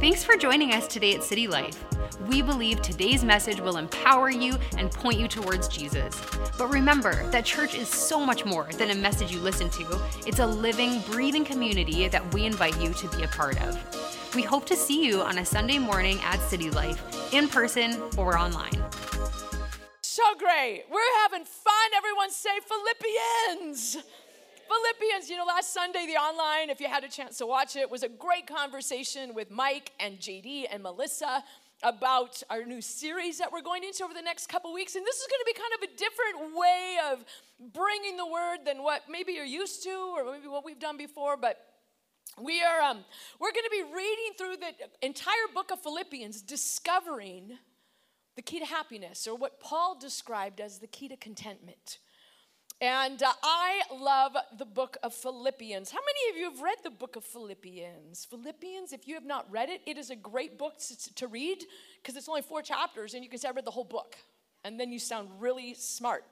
Thanks for joining us today at City Life. We believe today's message will empower you and point you towards Jesus. But remember that church is so much more than a message you listen to, it's a living, breathing community that we invite you to be a part of. We hope to see you on a Sunday morning at City Life, in person or online. So great. We're having fun. Everyone say Philippians. Philippians, you know, last Sunday, the online, if you had a chance to watch it, was a great conversation with Mike and JD and Melissa about our new series that we're going into over the next couple weeks. And this is going to be kind of a different way of bringing the word than what maybe you're used to or maybe what we've done before. But we are um, we're going to be reading through the entire book of Philippians, discovering the key to happiness, or what Paul described as the key to contentment. And uh, I love the book of Philippians. How many of you have read the book of Philippians? Philippians, if you have not read it, it is a great book to, to read because it's only four chapters and you can say I read the whole book. And then you sound really smart.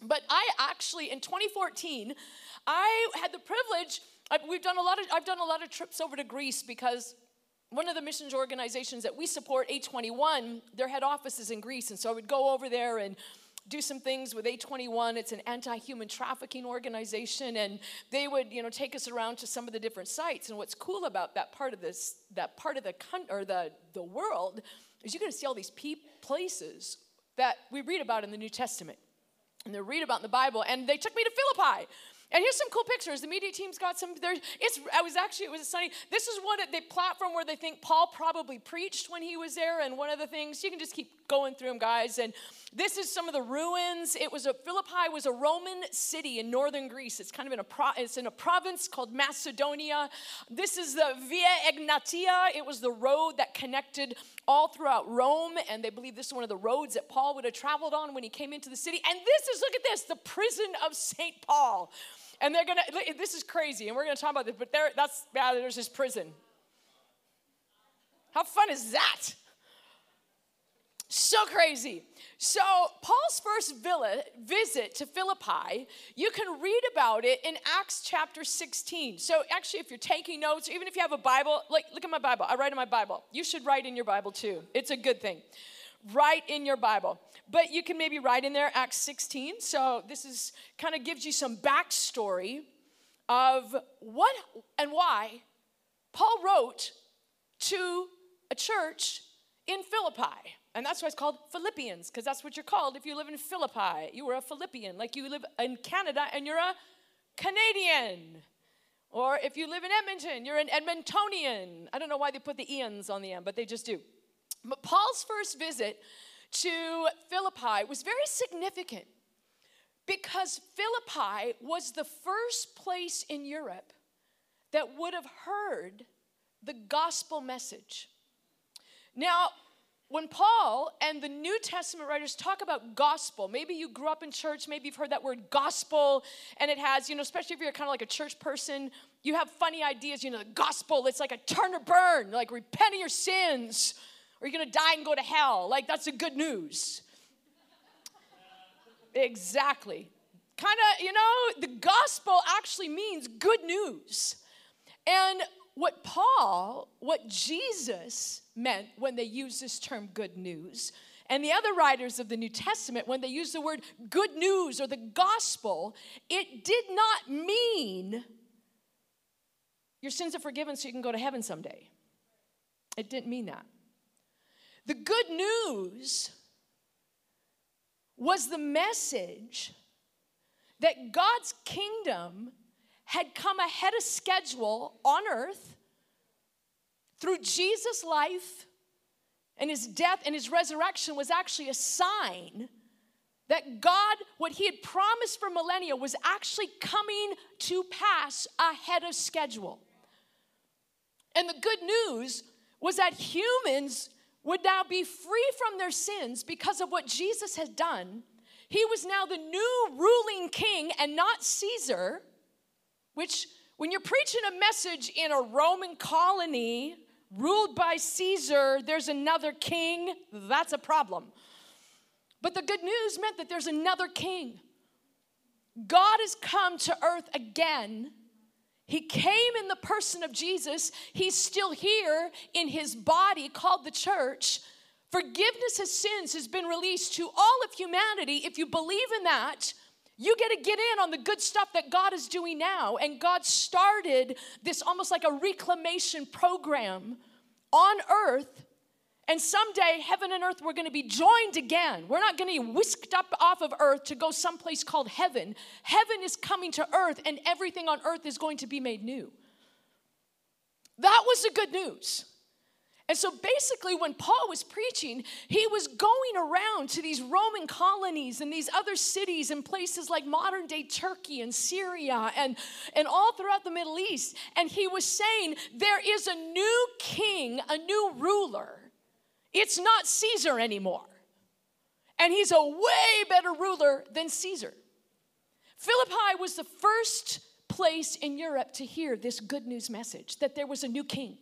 But I actually, in 2014, I had the privilege, we've done a lot of, I've done a lot of trips over to Greece because one of the missions organizations that we support, A21, their head office is in Greece. And so I would go over there and do some things with A21. It's an anti-human trafficking organization, and they would, you know, take us around to some of the different sites. And what's cool about that part of this, that part of the con- or the the world, is you're going to see all these pe- places that we read about in the New Testament, and they read about in the Bible. And they took me to Philippi. And here's some cool pictures. The media team's got some there. It's I was actually it was sunny. This is one of the platform where they think Paul probably preached when he was there. And one of the things you can just keep going through them, guys. And this is some of the ruins. It was a Philippi was a Roman city in northern Greece. It's kind of in a pro, it's in a province called Macedonia. This is the Via Egnatia. It was the road that connected all throughout Rome, and they believe this is one of the roads that Paul would have traveled on when he came into the city. And this is look at this, the prison of Saint Paul. And they're gonna, this is crazy, and we're gonna talk about this, but there, that's, yeah, there's his prison. How fun is that? So crazy. So, Paul's first villa, visit to Philippi, you can read about it in Acts chapter 16. So, actually, if you're taking notes, or even if you have a Bible, like, look at my Bible. I write in my Bible. You should write in your Bible too. It's a good thing. Write in your Bible. But you can maybe write in there Acts 16. So this is kind of gives you some backstory of what and why Paul wrote to a church in Philippi. And that's why it's called Philippians, because that's what you're called if you live in Philippi. You are a Philippian, like you live in Canada and you're a Canadian. Or if you live in Edmonton, you're an Edmontonian. I don't know why they put the Ians on the end, but they just do. But Paul's first visit to Philippi was very significant because Philippi was the first place in Europe that would have heard the gospel message. Now, when Paul and the New Testament writers talk about gospel, maybe you grew up in church, maybe you've heard that word gospel, and it has, you know, especially if you're kind of like a church person, you have funny ideas, you know, the gospel, it's like a turn or burn, like repent of your sins or you're going to die and go to hell. Like, that's the good news. exactly. Kind of, you know, the gospel actually means good news. And what Paul, what Jesus meant when they use this term good news, and the other writers of the New Testament, when they use the word good news or the gospel, it did not mean your sins are forgiven so you can go to heaven someday. It didn't mean that. The good news was the message that God's kingdom had come ahead of schedule on earth through Jesus' life and his death and his resurrection was actually a sign that God, what he had promised for millennia, was actually coming to pass ahead of schedule. And the good news was that humans would now be free from their sins because of what Jesus had done. He was now the new ruling king and not Caesar, which, when you're preaching a message in a Roman colony ruled by Caesar, there's another king, that's a problem. But the good news meant that there's another king. God has come to earth again He came in the person of Jesus. He's still here in his body called the church. Forgiveness of sins has been released to all of humanity. If you believe in that, you get to get in on the good stuff that God is doing now. And God started this almost like a reclamation program on earth. And someday, heaven and earth we're going to be joined again. We're not going to be whisked up off of earth to go someplace called heaven. Heaven is coming to earth, and everything on earth is going to be made new. That was the good news. And so basically, when Paul was preaching, he was going around to these Roman colonies and these other cities and places like modern day Turkey and Syria and, and all throughout the Middle East. And he was saying, There is a new king, a new ruler. It's not Caesar anymore. And he's a way better ruler than Caesar. Philippi was the first place in Europe to hear this good news message that there was a new king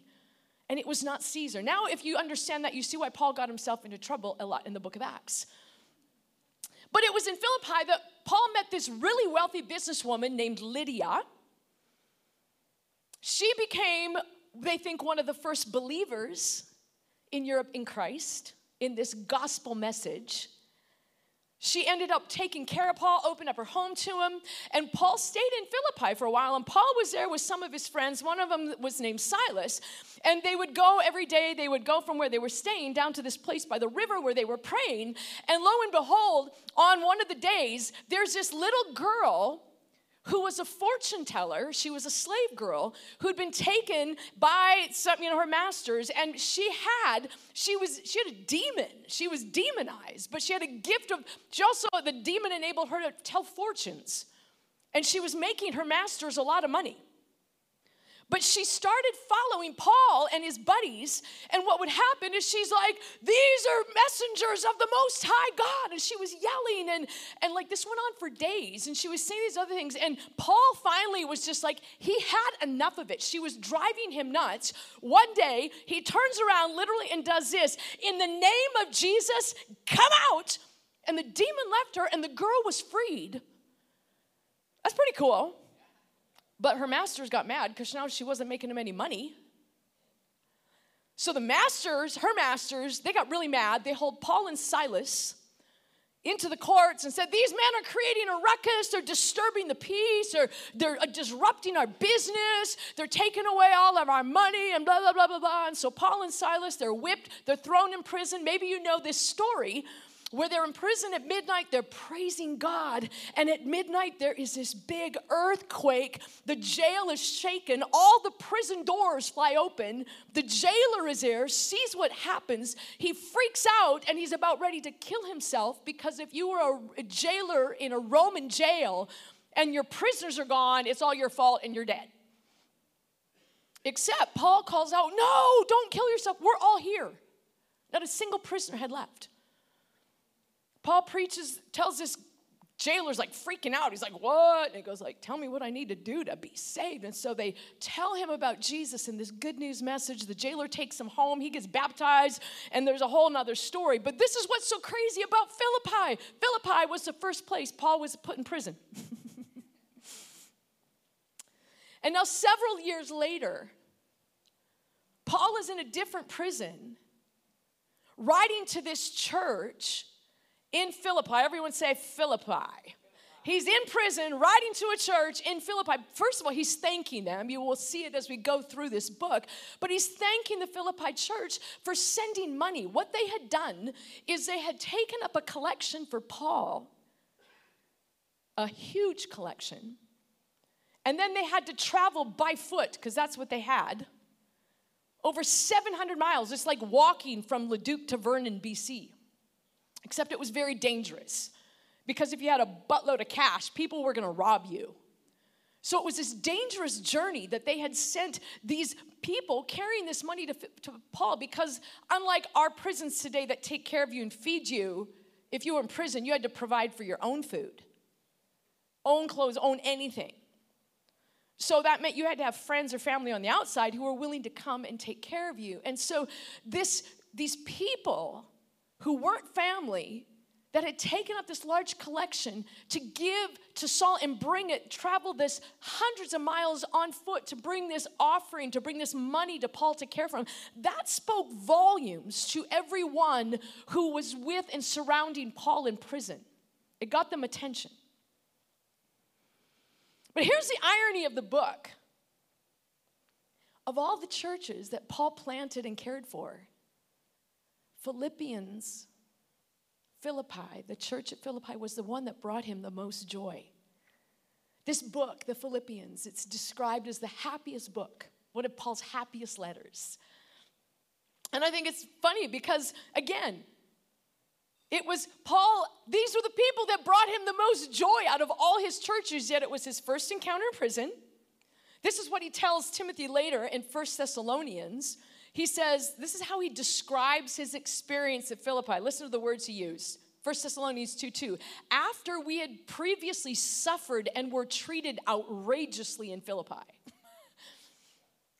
and it was not Caesar. Now, if you understand that, you see why Paul got himself into trouble a lot in the book of Acts. But it was in Philippi that Paul met this really wealthy businesswoman named Lydia. She became, they think, one of the first believers in Europe in Christ, in this gospel message. She ended up taking care of Paul, opened up her home to him, and Paul stayed in Philippi for a while. And Paul was there with some of his friends. One of them was named Silas. And they would go every day, they would go from where they were staying down to this place by the river where they were praying. And lo and behold, on one of the days, there's this little girl who was a fortune teller. She was a slave girl who'd been taken by some, you know, her masters, and she had, she was, she had a demon. She was demonized, but she had a gift of, she also, the demon enabled her to tell fortunes. And she was making her masters a lot of money. But she started following Paul and his buddies. And what would happen is she's like, These are messengers of the Most High God. And she was yelling, and, and like this went on for days. And she was saying these other things. And Paul finally was just like, he had enough of it. She was driving him nuts. One day, he turns around literally and does this In the name of Jesus, come out. And the demon left her, and the girl was freed. That's pretty cool. But her masters got mad because now she wasn't making them any money. So the masters, her masters, they got really mad. They hold Paul and Silas into the courts and said, These men are creating a ruckus. They're disturbing the peace, or they're uh, disrupting our business. They're taking away all of our money, and blah, blah, blah, blah, blah. And so Paul and Silas, they're whipped, they're thrown in prison. Maybe you know this story where they're in prison at midnight, they're praising God. And at midnight, there is this big earthquake. The jail is shaken. All the prison doors fly open. The jailer is there, sees what happens. He freaks out and he's about ready to kill himself because if you were a jailer in a Roman jail and your prisoners are gone, it's all your fault and you're dead. Except Paul calls out, No, don't kill yourself. We're all here. Not a single prisoner had left. Paul preaches, tells this jailer's like freaking out. He's like, "What?" And he goes like, "Tell me what I need to do to be saved." And so they tell him about Jesus and this good news message. The jailer takes him home. He gets baptized, and there's a whole nother story. But this is what's so crazy about Philippi. Philippi was the first place Paul was put in prison. and now several years later, Paul is in a different prison, writing to this church in Philippi. Everyone say Philippi. He's in prison, writing to a church in Philippi. First of all, he's thanking them. You will see it as we go through this book. But he's thanking the Philippi church for sending money. What they had done is they had taken up a collection for Paul, a huge collection. And then they had to travel by foot, because that's what they had, over 700 miles. It's like walking from Leduc to Vernon, BC. Except it was very dangerous because if you had a buttload of cash, people were gonna rob you. So it was this dangerous journey that they had sent these people carrying this money to, to Paul because, unlike our prisons today that take care of you and feed you, if you were in prison, you had to provide for your own food, own clothes, own anything. So that meant you had to have friends or family on the outside who were willing to come and take care of you. And so this, these people who weren't family that had taken up this large collection to give to Saul and bring it, travel this hundreds of miles on foot to bring this offering, to bring this money to Paul to care for him, that spoke volumes to everyone who was with and surrounding Paul in prison. It got them attention. But here's the irony of the book of all the churches that Paul planted and cared for, Philippians Philippi, the church at Philippi, was the one that brought him the most joy. This book, the Philippians, it's described as the happiest book, one of Paul's happiest letters. And I think it's funny because, again, it was Paul, these were the people that brought him the most joy out of all his churches, yet it was his first encounter in prison. This is what he tells Timothy later in First Thessalonians he says, this is how he describes his experience at Philippi. Listen to the words he used. 1 Thessalonians 2 2. After we had previously suffered and were treated outrageously in Philippi.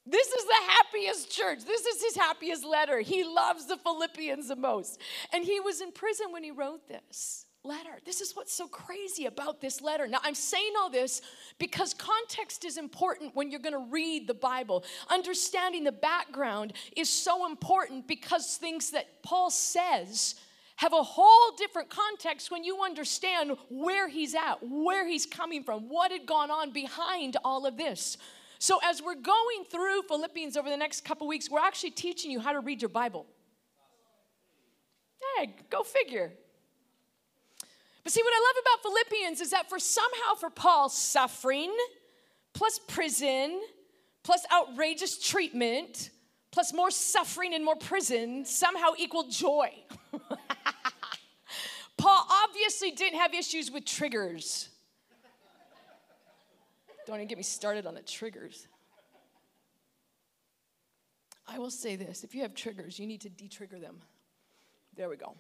this is the happiest church. This is his happiest letter. He loves the Philippians the most. And he was in prison when he wrote this letter. This is what's so crazy about this letter. Now, I'm saying all this because context is important when you're going to read the Bible. Understanding the background is so important because things that Paul says have a whole different context when you understand where he's at, where he's coming from, what had gone on behind all of this. So, as we're going through Philippians over the next couple weeks, we're actually teaching you how to read your Bible. Hey, go figure. But see, what I love about Philippians is that for somehow for Paul, suffering plus prison plus outrageous treatment plus more suffering and more prison somehow equal joy. Paul obviously didn't have issues with triggers. Don't even get me started on the triggers. I will say this if you have triggers, you need to de-trigger them. There we go.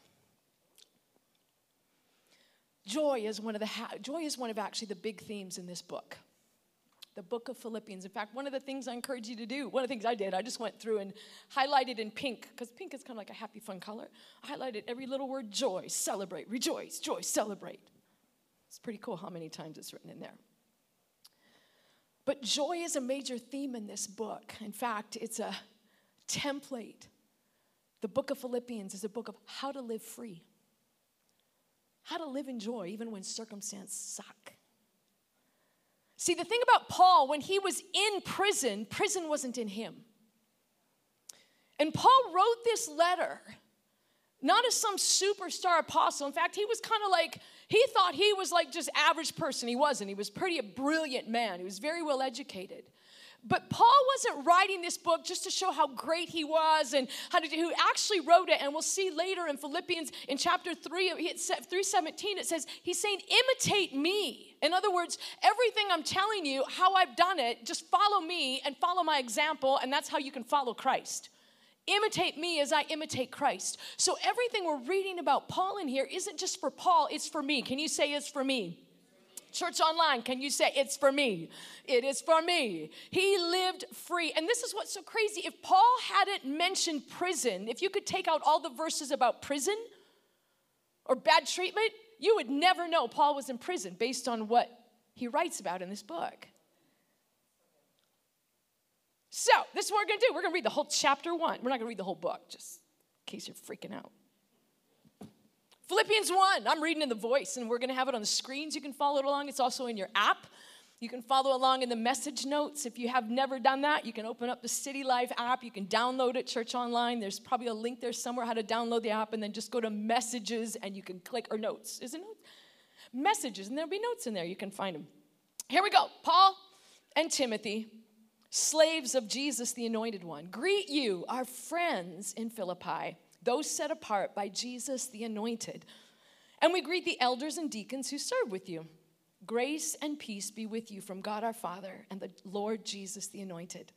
Joy is one of the ha- joy is one of actually the big themes in this book. The book of Philippians. In fact, one of the things I encourage you to do, one of the things I did, I just went through and highlighted in pink, because pink is kind of like a happy, fun color. I highlighted every little word joy, celebrate, rejoice, joy, celebrate. It's pretty cool how many times it's written in there. But joy is a major theme in this book. In fact, it's a template. The book of Philippians is a book of how to live free how to live in joy even when circumstances suck. See, the thing about Paul, when he was in prison, prison wasn't in him. And Paul wrote this letter not as some superstar apostle. In fact, he was kind of like, he thought he was like just average person. He wasn't. He was pretty a brilliant man. He was very well educated. But Paul wasn't writing this book just to show how great he was and how to do, who actually wrote it. And we'll see later in Philippians in chapter 3, 317, it says, he's saying, imitate me. In other words, everything I'm telling you, how I've done it, just follow me and follow my example, and that's how you can follow Christ. Imitate me as I imitate Christ. So everything we're reading about Paul in here isn't just for Paul, it's for me. Can you say it's for me? Church Online, can you say, It's for me? It is for me. He lived free. And this is what's so crazy. If Paul hadn't mentioned prison, if you could take out all the verses about prison or bad treatment, you would never know Paul was in prison based on what he writes about in this book. So, this is what we're gonna do. We're gonna read the whole chapter one. We're not gonna read the whole book, just in case you're freaking out. Philippians 1, I'm reading in the voice, and we're going to have it on the screens. You can follow it along. It's also in your app. You can follow along in the message notes. If you have never done that, you can open up the City Life app. You can download it, Church Online. There's probably a link there somewhere how to download the app, and then just go to messages and you can click, or notes. Is it notes? Messages, and there'll be notes in there. You can find them. Here we go. Paul and Timothy, slaves of Jesus, the Anointed One, greet you, our friends in Philippi those set apart by Jesus the Anointed. And we greet the elders and deacons who serve with you. Grace and peace be with you from God our Father and the Lord Jesus the Anointed.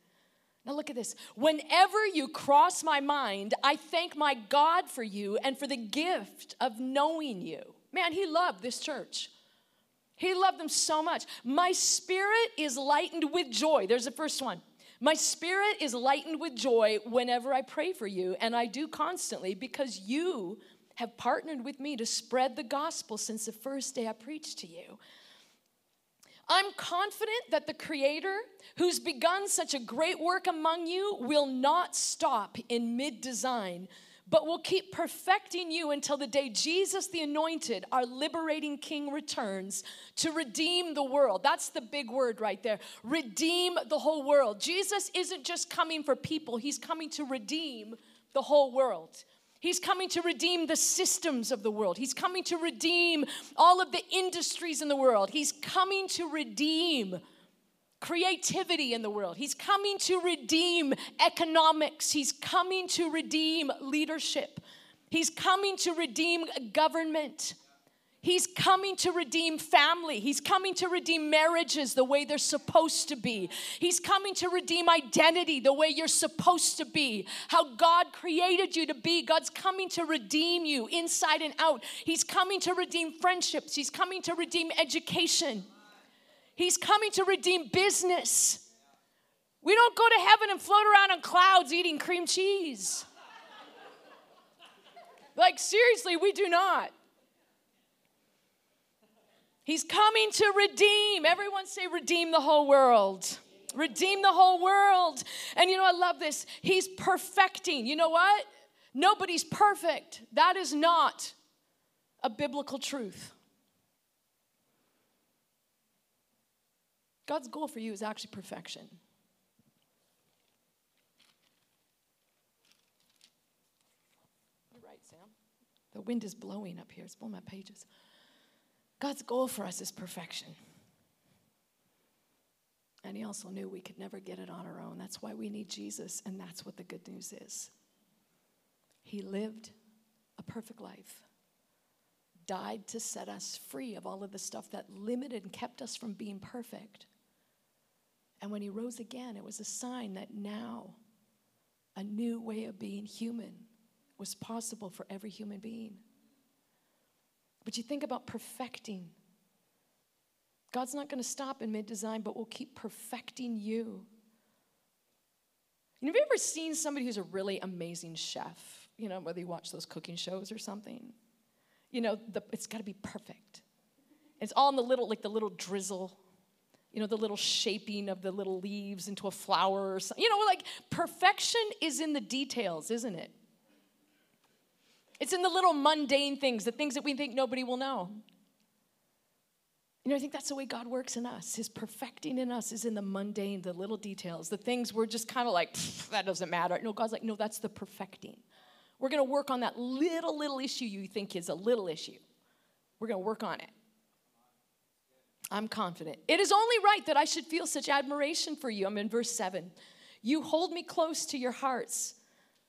Now, look at this. Whenever you cross my mind, I thank my God for you and for the gift of knowing you. Man, he loved this church. He loved them so much. My spirit is lightened with joy. There's the first one. My spirit is lightened with joy whenever I pray for you, and I do constantly because you have partnered with me to spread the gospel since the first day I preached to you. I'm confident that the Creator, who's begun such a great work among you, will not stop in mid design, but will keep perfecting you until the day Jesus the Anointed, our liberating King, returns to redeem the world. That's the big word right there. Redeem the whole world. Jesus isn't just coming for people, He's coming to redeem the whole world. He's coming to redeem the systems of the world. He's coming to redeem all of the industries in the world. He's coming to redeem creativity in the world. He's coming to redeem economics. He's coming to redeem leadership. He's coming to redeem government. He's coming to redeem family. He's coming to redeem marriages the way they're supposed to be. He's coming to redeem identity the way you're supposed to be. How God created you to be. God's coming to redeem you inside and out. He's coming to redeem friendships. He's coming to redeem education. He's coming to redeem business. We don't go to heaven and float around on clouds eating cream cheese. Like, seriously, we do not. He's coming to redeem. Everyone say, redeem the whole world. Redeem the whole world. And you know, I love this. He's perfecting. You know what? Nobody's perfect. That is not a biblical truth. God's goal for you is actually perfection. You're right, Sam. The wind is blowing up here. It's blowing my pages. God's goal for us is perfection. And He also knew we could never get it on our own. That's why we need Jesus, and that's what the good news is. He lived a perfect life, died to set us free of all of the stuff that limited and kept us from being perfect. And when He rose again, it was a sign that now a new way of being human was possible for every human being. But you think about perfecting. God's not going to stop in mid design, but will keep perfecting you. have you ever seen somebody who's a really amazing chef? You know, whether you watch those cooking shows or something. You know, the, it's got to be perfect. It's all in the little, like the little drizzle, you know, the little shaping of the little leaves into a flower or something. You know, like perfection is in the details, isn't it? It's in the little mundane things, the things that we think nobody will know. You know, I think that's the way God works in us. His perfecting in us is in the mundane, the little details, the things we're just kind of like, that doesn't matter. No, God's like, no, that's the perfecting. We're going to work on that little, little issue you think is a little issue. We're going to work on it. I'm confident. It is only right that I should feel such admiration for you. I'm in verse 7. You hold me close to your hearts.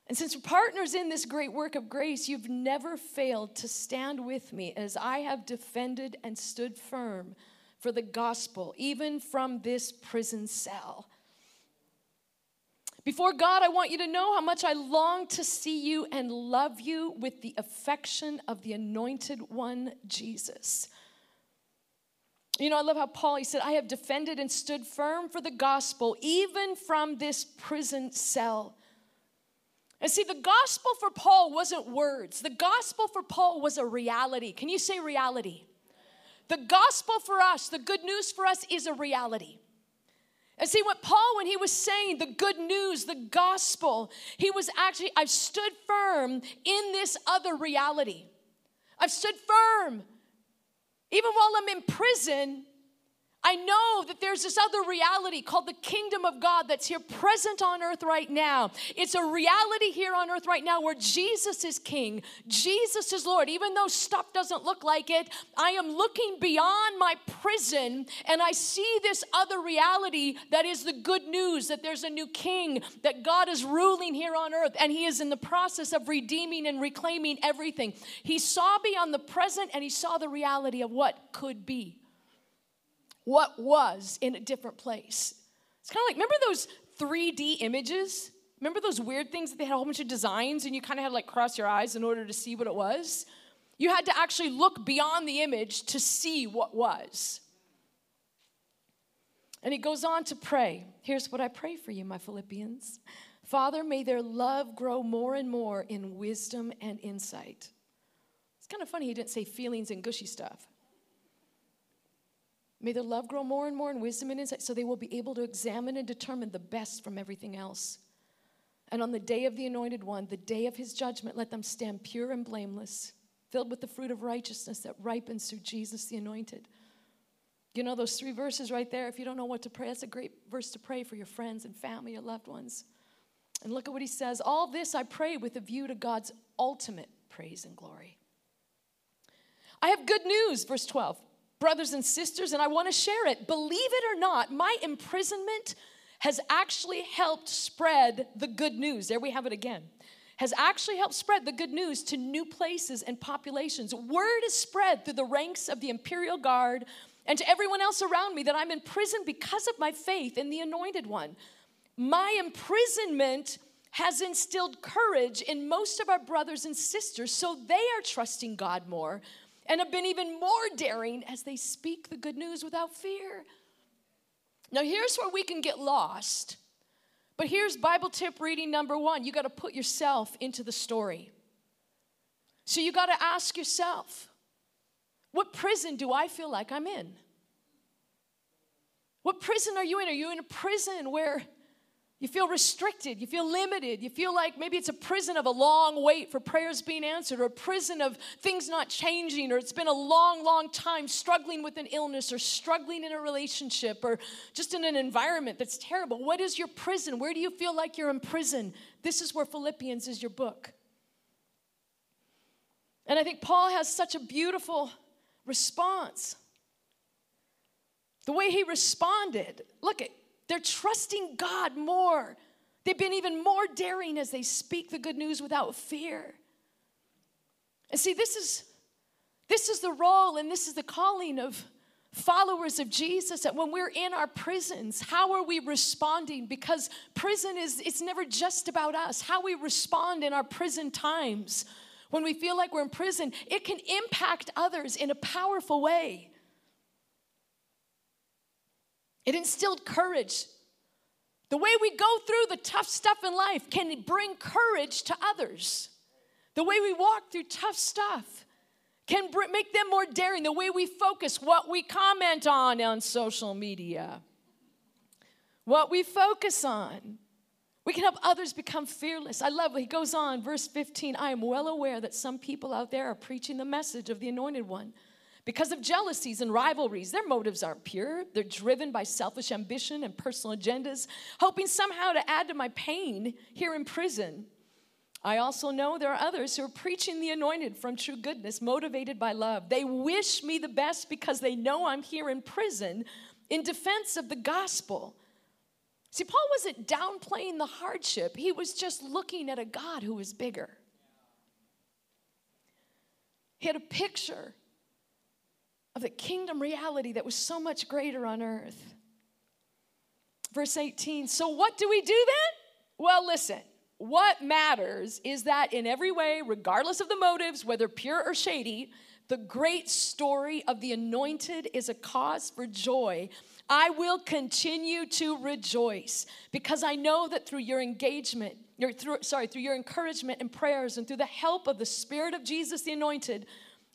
And since we're partners in this great work of grace, you've never failed to stand with me as I have defended and stood firm for the gospel, even from this prison cell. Before God, I want you to know how much I long to see you and love you with the affection of the anointed one, Jesus. You know, I love how Paul, he said, I have defended and stood firm for the gospel, even from this prison cell. And see, the gospel for Paul wasn't words, the gospel for Paul was a reality. Can you say reality? The gospel for us, the good news for us, is a reality. And see what Paul, when he was saying the good news, the gospel, he was actually, I've stood firm in this other reality. I've stood firm. Even while I'm in prison, I know that there's this other reality called the kingdom of God that's here present on earth right now. It's a reality here on earth right now where Jesus is king, Jesus is Lord. Even though stuff doesn't look like it, I am looking beyond my prison and I see this other reality that is the good news that there's a new king, that God is ruling here on earth and he is in the process of redeeming and reclaiming everything. He saw beyond the present and he saw the reality of what could be what was in a different place. It's kind of like, remember those 3D images? Remember those weird things that they had a whole bunch of designs and you kind of had to like cross your eyes in order to see what it was? You had to actually look beyond the image to see what was. And he goes on to pray. Here's what I pray for you, my Philippians. Father, may their love grow more and more in wisdom and insight. It's kind of funny he didn't say feelings and gushy stuff. May their love grow more and more in wisdom and insight so they will be able to examine and determine the best from everything else. And on the day of the anointed one, the day of his judgment, let them stand pure and blameless, filled with the fruit of righteousness that ripens through Jesus the anointed. You know those three verses right there? If you don't know what to pray, that's a great verse to pray for your friends and family, your loved ones. And look at what he says All this I pray with a view to God's ultimate praise and glory. I have good news, verse 12, brothers and sisters, and I want to share it. Believe it or not, my imprisonment has actually helped spread the good news. There we have it again. Has actually helped spread the good news to new places and populations. Word is spread through the ranks of the Imperial Guard and to everyone else around me that I'm in prison because of my faith in the Anointed One. My imprisonment has instilled courage in most of our brothers and sisters, so they are trusting God more and have been even more daring as they speak the good news without fear. Now, here's where we can get lost. But here's Bible tip reading number one you got to put yourself into the story. So you got to ask yourself, what prison do I feel like I'm in? What prison are you in? Are you in a prison where you feel restricted, you feel limited, you feel like maybe it's a prison of a long wait for prayers being answered, or a prison of things not changing, or it's been a long, long time struggling with an illness, or struggling in a relationship, or just in an environment that's terrible. What is your prison? Where do you feel like you're in prison? This is where Philippians is your book. And I think Paul has such a beautiful response. The way he responded, look at they're trusting God more. They've been even more daring as they speak the good news without fear. And see, this is this is the role and this is the calling of followers of Jesus that when we're in our prisons, how are we responding? Because prison is it's never just about us. How we respond in our prison times when we feel like we're in prison, it can impact others in a powerful way. It instilled courage. The way we go through the tough stuff in life can bring courage to others. The way we walk through tough stuff can make them more daring. The way we focus, what we comment on on social media, what we focus on. We can help others become fearless. I love what he goes on, verse 15. I am well aware that some people out there are preaching the message of the anointed one because of jealousies and rivalries. Their motives aren't pure. They're driven by selfish ambition and personal agendas, hoping somehow to add to my pain here in prison. I also know there are others who are preaching the anointed from true goodness, motivated by love. They wish me the best because they know I'm here in prison in defense of the gospel. See, Paul wasn't downplaying the hardship, he was just looking at a God who was bigger. He had a picture of the kingdom reality that was so much greater on earth. Verse 18 So, what do we do then? Well, listen, what matters is that in every way, regardless of the motives, whether pure or shady, the great story of the anointed is a cause for joy. I will continue to rejoice because I know that through your engagement, your, through, sorry, through your encouragement and prayers and through the help of the Spirit of Jesus the anointed,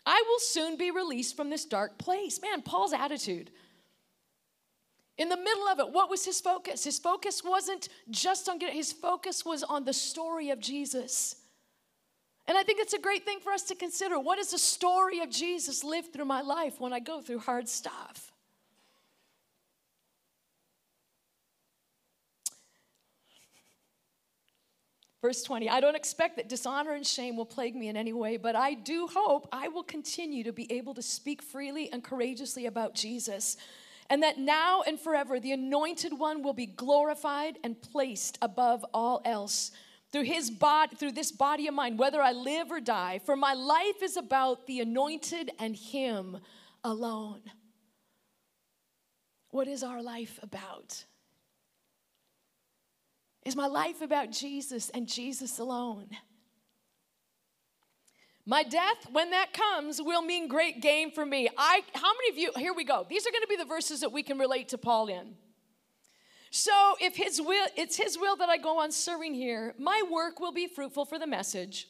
I will soon be released from this dark place. Man, Paul's attitude. In the middle of it, what was his focus? His focus wasn't just on getting, his focus was on the story of Jesus. And I think it's a great thing for us to consider. What is the story of Jesus lived through my life when I go through hard stuff? Verse 20, I don't expect that dishonor and shame will plague me in any way, but I do hope I will continue to be able to speak freely and courageously about Jesus. And that now and forever the anointed one will be glorified and placed above all else through his body through this body of mine whether I live or die for my life is about the anointed and him alone. What is our life about? Is my life about Jesus and Jesus alone? My death, when that comes, will mean great gain for me. I how many of you here we go. These are going to be the verses that we can relate to Paul in. So, if his will, it's his will that I go on serving here, my work will be fruitful for the message.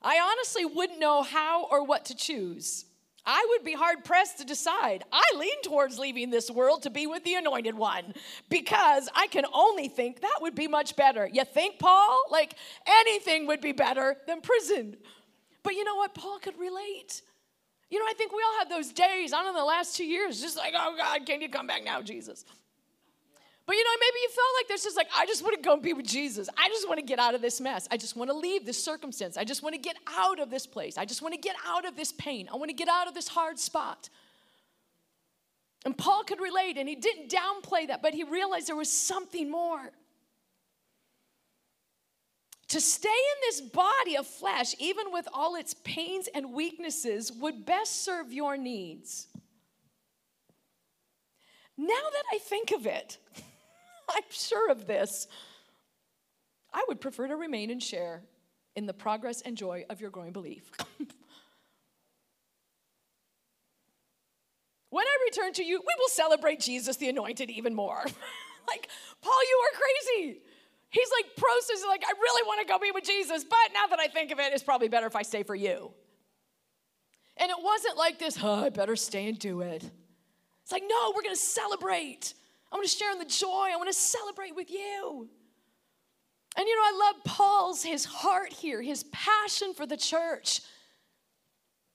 I honestly wouldn't know how or what to choose. I would be hard pressed to decide. I lean towards leaving this world to be with the anointed one because I can only think that would be much better. You think, Paul? Like anything would be better than prison. But you know what? Paul could relate. You know, I think we all have those days, I don't know, the last two years, just like, oh God, can you come back now, Jesus? But you know, maybe you felt like there's just like, I just want to go and be with Jesus. I just want to get out of this mess. I just want to leave this circumstance. I just want to get out of this place. I just want to get out of this pain. I want to get out of this hard spot. And Paul could relate, and he didn't downplay that, but he realized there was something more. To stay in this body of flesh, even with all its pains and weaknesses, would best serve your needs. Now that I think of it, I'm sure of this. I would prefer to remain and share in the progress and joy of your growing belief. when I return to you, we will celebrate Jesus the Anointed even more. like, Paul, you are crazy. He's like processing, like, I really want to go be with Jesus, but now that I think of it, it's probably better if I stay for you. And it wasn't like this, I better stay and do it. It's like, no, we're going to celebrate. I want to share in the joy. I want to celebrate with you. And you know, I love Paul's, his heart here, his passion for the church.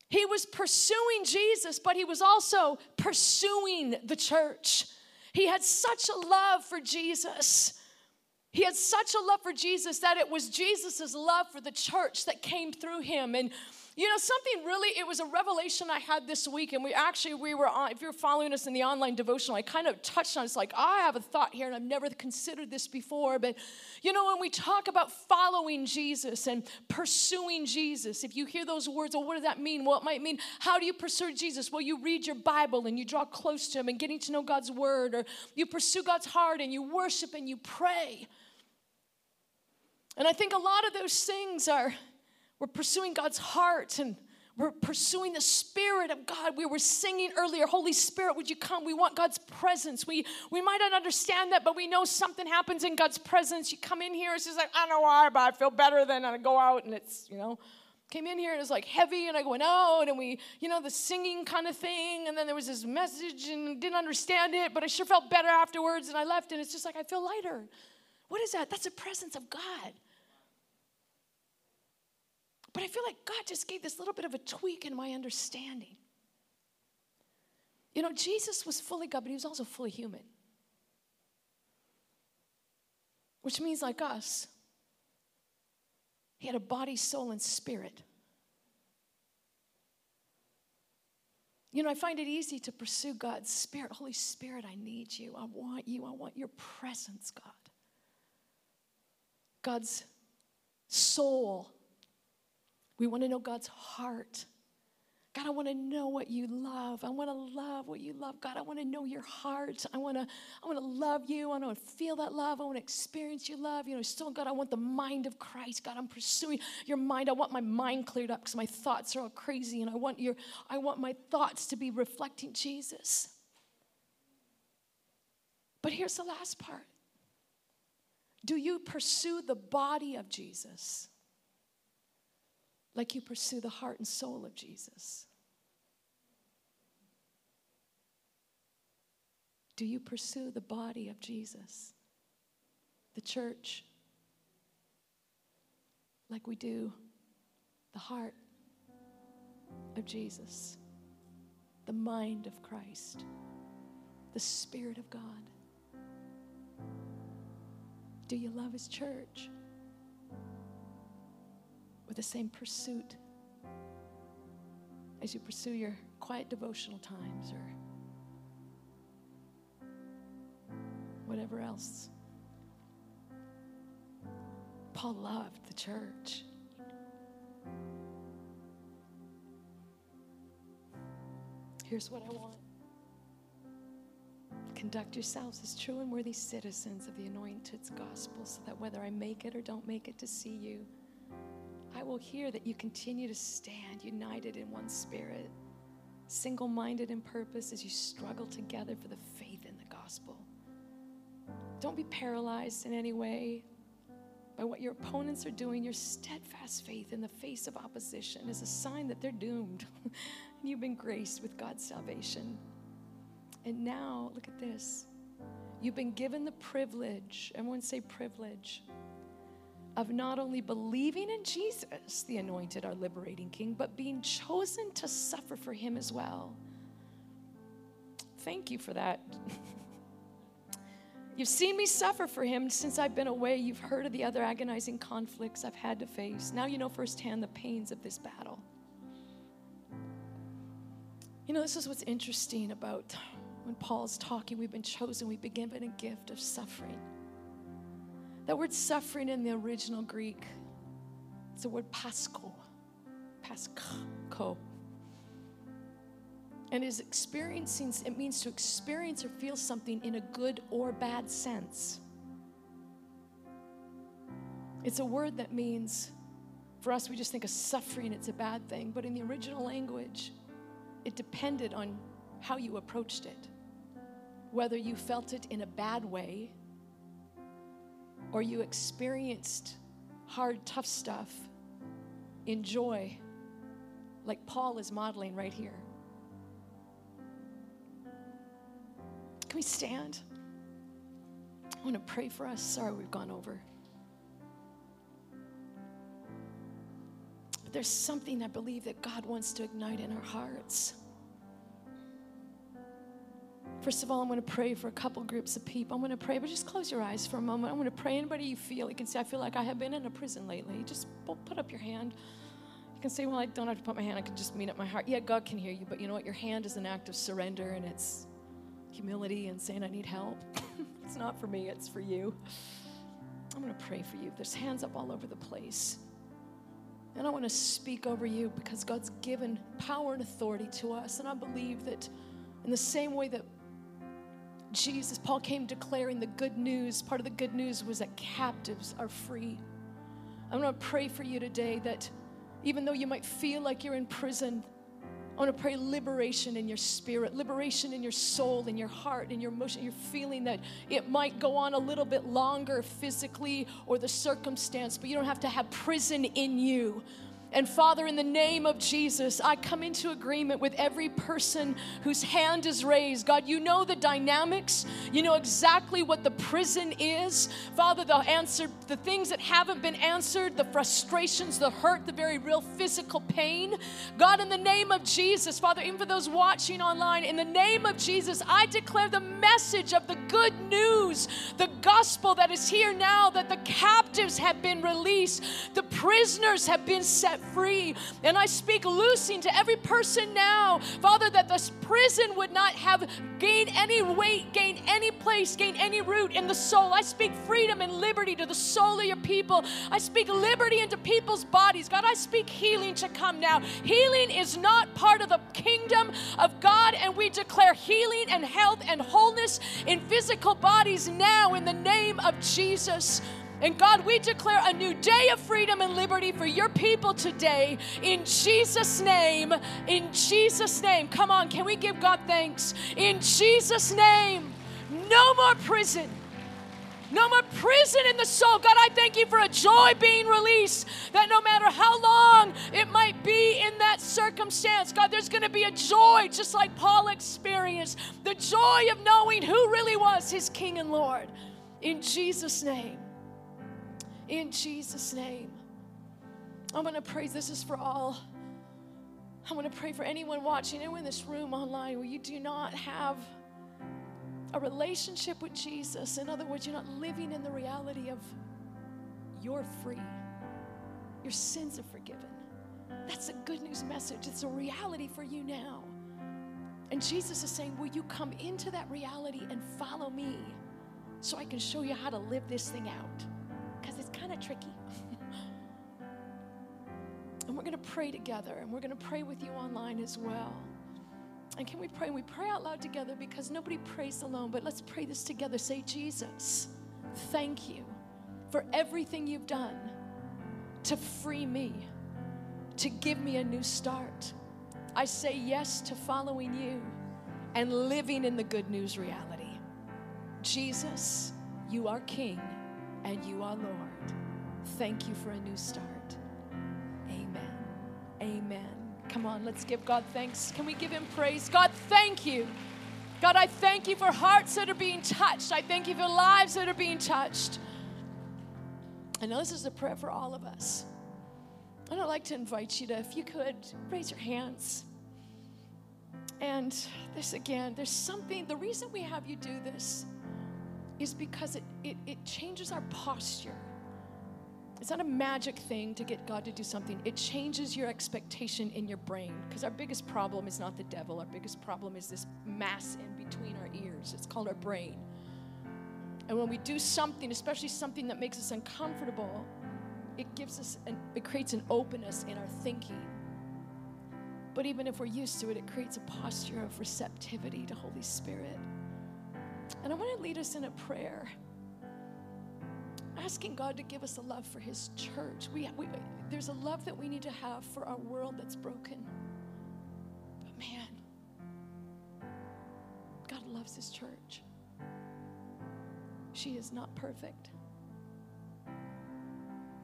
He was pursuing Jesus, but he was also pursuing the church. He had such a love for Jesus. He had such a love for Jesus that it was Jesus' love for the church that came through him. And you know, something really, it was a revelation I had this week, and we actually, we were on, if you're following us in the online devotional, I kind of touched on it's like, I have a thought here, and I've never considered this before, but you know, when we talk about following Jesus and pursuing Jesus, if you hear those words, well, what does that mean? Well, it might mean, how do you pursue Jesus? Well, you read your Bible and you draw close to Him and getting to know God's Word, or you pursue God's heart and you worship and you pray. And I think a lot of those things are we're pursuing God's heart and we're pursuing the Spirit of God. We were singing earlier, Holy Spirit, would you come? We want God's presence. We, we might not understand that, but we know something happens in God's presence. You come in here, it's just like, I don't know why, but I feel better than I go out and it's, you know, came in here and it was like heavy and I went out and we, you know, the singing kind of thing. And then there was this message and didn't understand it, but I sure felt better afterwards and I left and it's just like, I feel lighter. What is that? That's the presence of God. But I feel like God just gave this little bit of a tweak in my understanding. You know, Jesus was fully God, but he was also fully human. Which means, like us, he had a body, soul, and spirit. You know, I find it easy to pursue God's Spirit. Holy Spirit, I need you. I want you. I want your presence, God. God's soul we want to know God's heart. God, I want to know what you love. I want to love what you love. God, I want to know your heart. I want to, I want to love you. I want to feel that love. I want to experience your love. You know, still, God, I want the mind of Christ. God, I'm pursuing your mind. I want my mind cleared up because my thoughts are all crazy, and I want your, I want my thoughts to be reflecting Jesus. But here's the last part. Do you pursue the body of Jesus? Like you pursue the heart and soul of Jesus? Do you pursue the body of Jesus, the church, like we do the heart of Jesus, the mind of Christ, the Spirit of God? Do you love His church? With the same pursuit as you pursue your quiet devotional times or whatever else. Paul loved the church. Here's what I want. Conduct yourselves as true and worthy citizens of the anointed's gospel, so that whether I make it or don't make it to see you, I will hear that you continue to stand united in one spirit, single minded in purpose as you struggle together for the faith in the gospel. Don't be paralyzed in any way. by what your opponents are doing, your steadfast faith in the face of opposition is a sign that they're doomed. and you've been graced with God's salvation. And now, look at this. You've been given the privilege, everyone say privilege, of not only believing in Jesus, the anointed, our liberating King, but being chosen to suffer for him as well. Thank you for that. You've seen me suffer for him since I've been away. You've heard of the other agonizing conflicts I've had to face. Now you know firsthand the pains of this battle. You know, this is what's interesting about when Paul's talking. We've been chosen, we've been given a gift of suffering. That word suffering in the original Greek, it's the word pascho. Pascho and is experiencing it means to experience or feel something in a good or bad sense. It's a word that means for us we just think of suffering it's a bad thing. But in the original language it depended on how you approached it. Whether you felt it in a bad way or you experienced hard tough stuff in joy like paul is modeling right here Can we stand? I want to pray for us. Sorry, we've gone over. But there's something I believe that God wants to ignite in our hearts. First of all, I'm going to pray for a couple groups of people. I'm going to pray, but just close your eyes for a moment. I'm going to pray. Anybody you feel, you can say, I feel like I have been in a prison lately. Just put up your hand. You can say, Well, I don't have to put my hand, I can just mean up my heart. Yeah, God can hear you, but you know what? Your hand is an act of surrender and it's humility and saying, I need help. it's not for me, it's for you. I'm going to pray for you. There's hands up all over the place. And I want to speak over you because God's given power and authority to us. And I believe that in the same way that Jesus, Paul came declaring the good news, part of the good news was that captives are free. I'm going to pray for you today that even though you might feel like you're in prison, I want to pray liberation in your spirit, liberation in your soul, in your heart, in your emotion. You're feeling that it might go on a little bit longer physically or the circumstance, but you don't have to have prison in you. And Father, in the name of Jesus, I come into agreement with every person whose hand is raised. God, you know the dynamics. You know exactly what the prison is. Father, the answer, the things that haven't been answered, the frustrations, the hurt, the very real physical pain. God, in the name of Jesus, Father, even for those watching online, in the name of Jesus, I declare the message of the good news, the gospel that is here now, that the captives have been released, the prisoners have been set set free. And I speak loosing to every person now, Father, that this prison would not have gained any weight, gain any place, gain any root in the soul. I speak freedom and liberty to the soul of your people. I speak liberty into people's bodies. God, I speak healing to come now. Healing is not part of the kingdom of God, and we declare healing and health and wholeness in physical bodies now in the name of Jesus. And God, we declare a new day of freedom and liberty for your people today in Jesus' name. In Jesus' name. Come on, can we give God thanks? In Jesus' name. No more prison. No more prison in the soul. God, I thank you for a joy being released that no matter how long it might be in that circumstance, God, there's going to be a joy just like Paul experienced the joy of knowing who really was his King and Lord. In Jesus' name in Jesus' name. I'm going to pray. This is for all. I'm going to pray for anyone watching, anyone in this room online where you do not have a relationship with Jesus. In other words, you're not living in the reality of you're free, your sins are forgiven. That's a good news message. It's a reality for you now. And Jesus is saying, Will you come into that reality and follow me so I can show you how to live this thing out? Of tricky. and we're going to pray together, and we're going to pray with you online as well. And can we pray? And We pray out loud together because nobody prays alone, but let's pray this together. Say, Jesus, thank you for everything you've done to free me, to give me a new start. I say yes to following you and living in the good news reality. Jesus, you are King and you are Lord. Thank you for a new start. Amen. Amen. Come on, let's give God thanks. Can we give Him praise? God, thank you. God, I thank you for hearts that are being touched. I thank you for lives that are being touched. I know this is a prayer for all of us. And I'd like to invite you to, if you could, raise your hands. And this again, there's something, the reason we have you do this is because it, it, it changes our posture. It's not a magic thing to get God to do something. It changes your expectation in your brain. Because our biggest problem is not the devil, our biggest problem is this mass in between our ears. It's called our brain. And when we do something, especially something that makes us uncomfortable, it gives us, an, it creates an openness in our thinking. But even if we're used to it, it creates a posture of receptivity to Holy Spirit. And I want to lead us in a prayer, asking God to give us a love for His church. We, we, there's a love that we need to have for our world that's broken. But man, God loves His church. She is not perfect.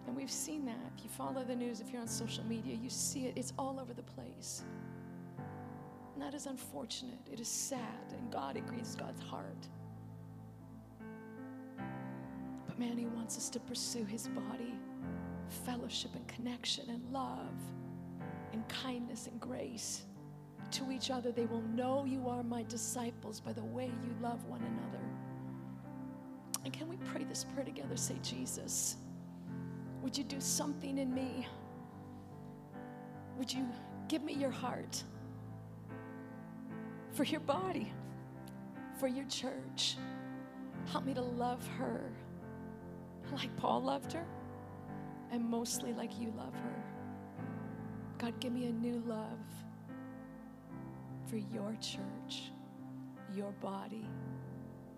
And we've seen that. If you follow the news, if you're on social media, you see it. It's all over the place. And that is unfortunate. It is sad. And God, it grieves God's heart. But man, He wants us to pursue His body, fellowship and connection and love and kindness and grace to each other. They will know you are my disciples by the way you love one another. And can we pray this prayer together? Say, Jesus, would you do something in me? Would you give me your heart for your body, for your church? Help me to love her like Paul loved her, and mostly like you love her. God, give me a new love for your church, your body.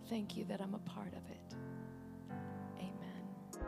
Thank you that I'm a part of it.